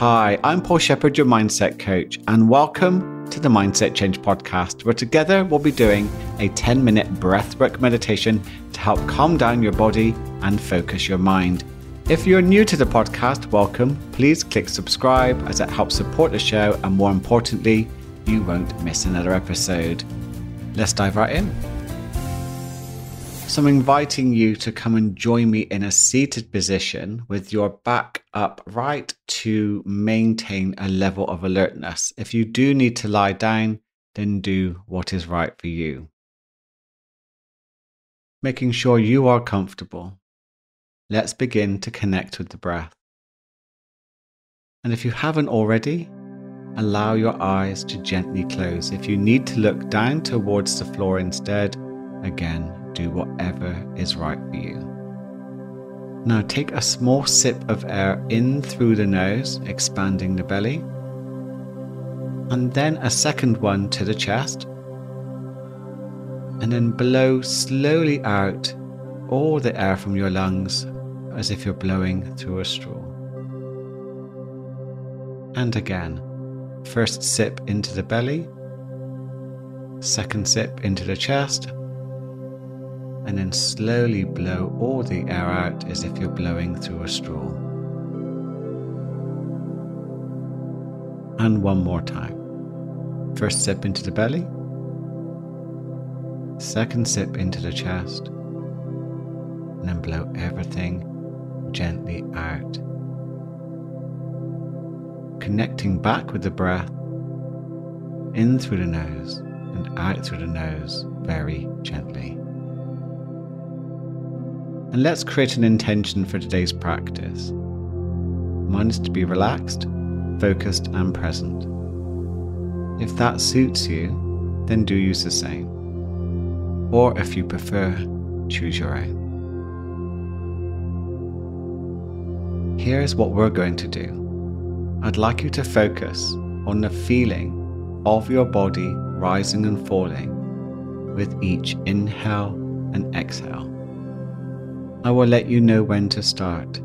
Hi, I'm Paul Sheppard, your mindset coach, and welcome to the Mindset Change podcast, where together we'll be doing a 10 minute breathwork meditation to help calm down your body and focus your mind. If you're new to the podcast, welcome. Please click subscribe as it helps support the show, and more importantly, you won't miss another episode. Let's dive right in. So I'm inviting you to come and join me in a seated position with your back upright to maintain a level of alertness. If you do need to lie down, then do what is right for you. Making sure you are comfortable. Let's begin to connect with the breath. And if you haven't already, allow your eyes to gently close. If you need to look down towards the floor instead, again, do whatever is right for you. Now take a small sip of air in through the nose, expanding the belly, and then a second one to the chest, and then blow slowly out all the air from your lungs as if you're blowing through a straw. And again, first sip into the belly, second sip into the chest and then slowly blow all the air out as if you're blowing through a straw. And one more time. First sip into the belly, second sip into the chest, and then blow everything gently out. Connecting back with the breath in through the nose and out through the nose very gently. And let's create an intention for today's practice. Mine is to be relaxed, focused, and present. If that suits you, then do use the same. Or if you prefer, choose your own. Here's what we're going to do I'd like you to focus on the feeling of your body rising and falling with each inhale and exhale. I will let you know when to start.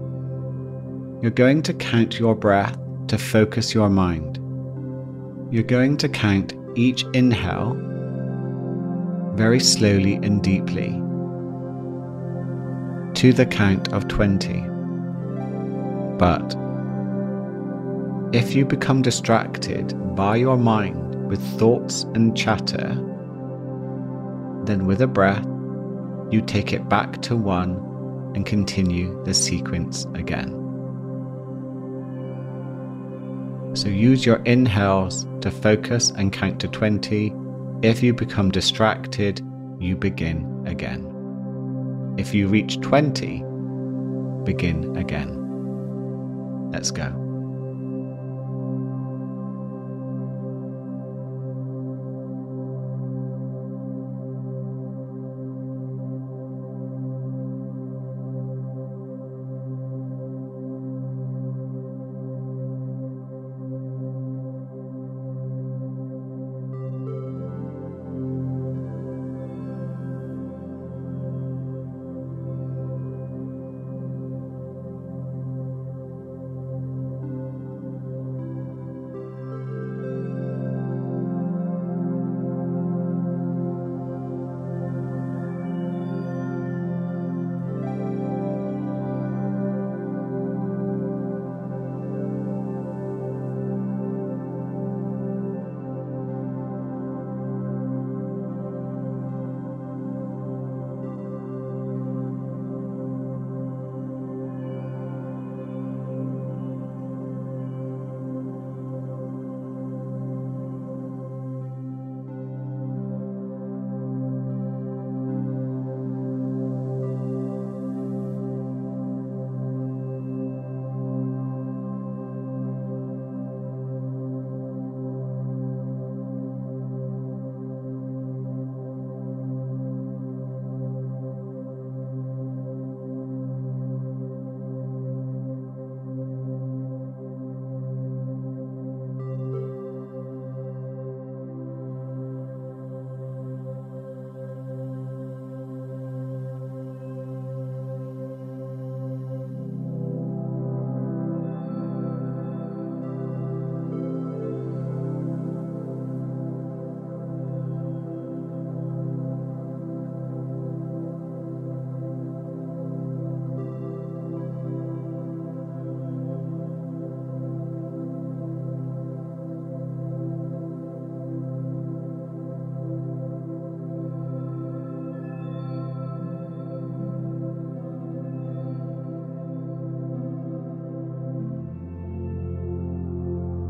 You're going to count your breath to focus your mind. You're going to count each inhale very slowly and deeply to the count of 20. But if you become distracted by your mind with thoughts and chatter, then with a breath, you take it back to one and continue the sequence again. So use your inhales to focus and count to 20. If you become distracted, you begin again. If you reach 20, begin again. Let's go.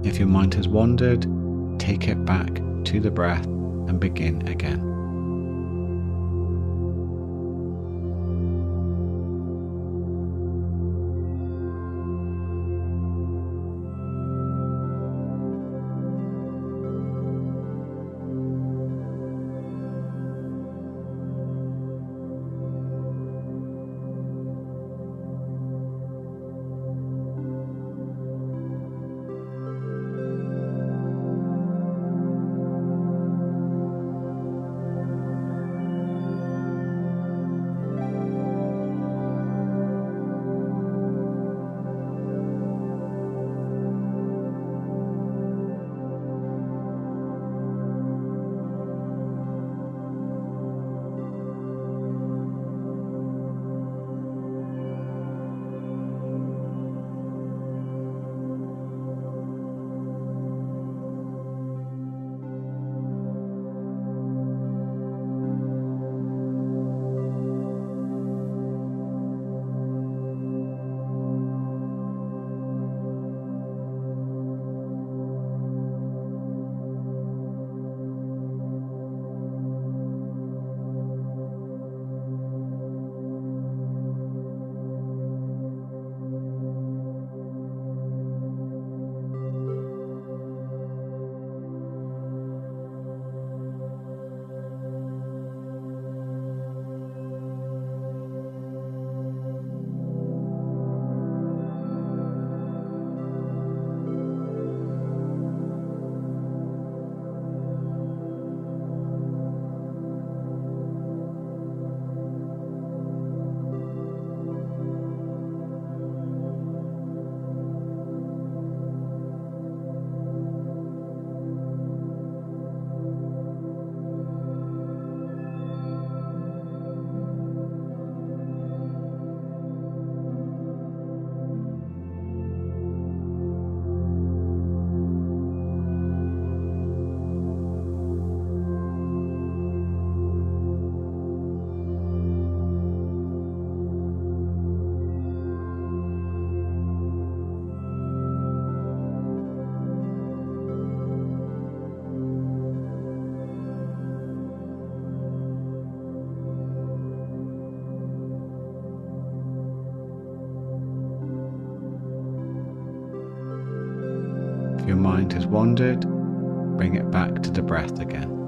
If your mind has wandered, take it back to the breath and begin again. Your mind has wandered, bring it back to the breath again.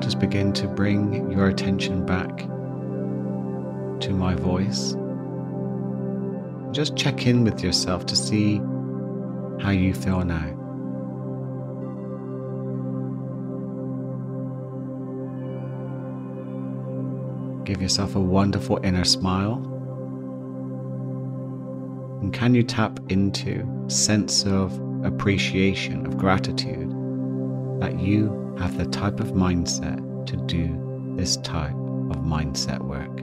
Just begin to bring your attention back to my voice. Just check in with yourself to see how you feel now. Give yourself a wonderful inner smile. And can you tap into sense of appreciation, of gratitude that you have the type of mindset to do this type of mindset work?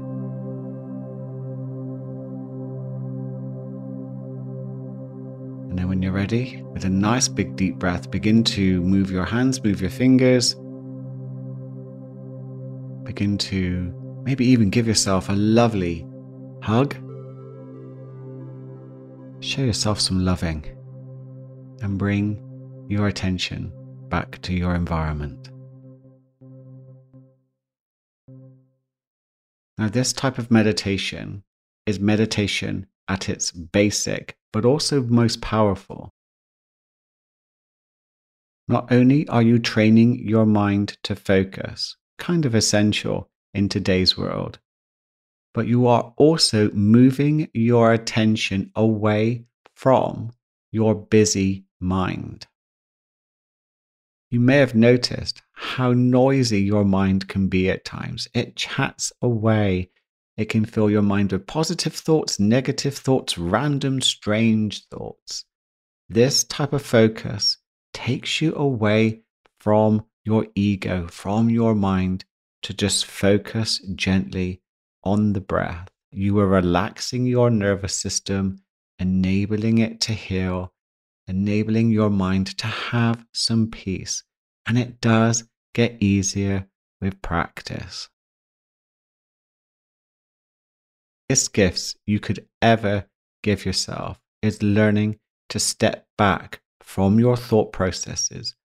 And then when you're ready, with a nice big deep breath, begin to move your hands, move your fingers. Begin to Maybe even give yourself a lovely hug. Show yourself some loving and bring your attention back to your environment. Now, this type of meditation is meditation at its basic, but also most powerful. Not only are you training your mind to focus, kind of essential in today's world. But you are also moving your attention away from your busy mind. You may have noticed how noisy your mind can be at times. It chats away. It can fill your mind with positive thoughts, negative thoughts, random, strange thoughts. This type of focus takes you away from your ego, from your mind, to just focus gently on the breath. You are relaxing your nervous system, enabling it to heal, enabling your mind to have some peace. And it does get easier with practice. Biggest gifts you could ever give yourself is learning to step back from your thought processes,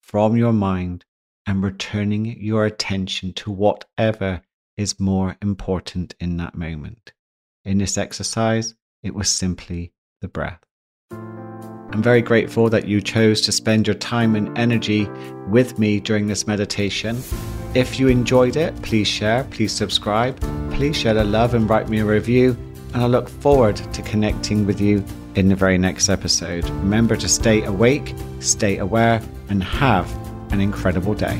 from your mind, and returning your attention to whatever is more important in that moment. In this exercise, it was simply the breath. I'm very grateful that you chose to spend your time and energy with me during this meditation. If you enjoyed it, please share, please subscribe, please share the love and write me a review. And I look forward to connecting with you in the very next episode. Remember to stay awake, stay aware, and have an incredible day.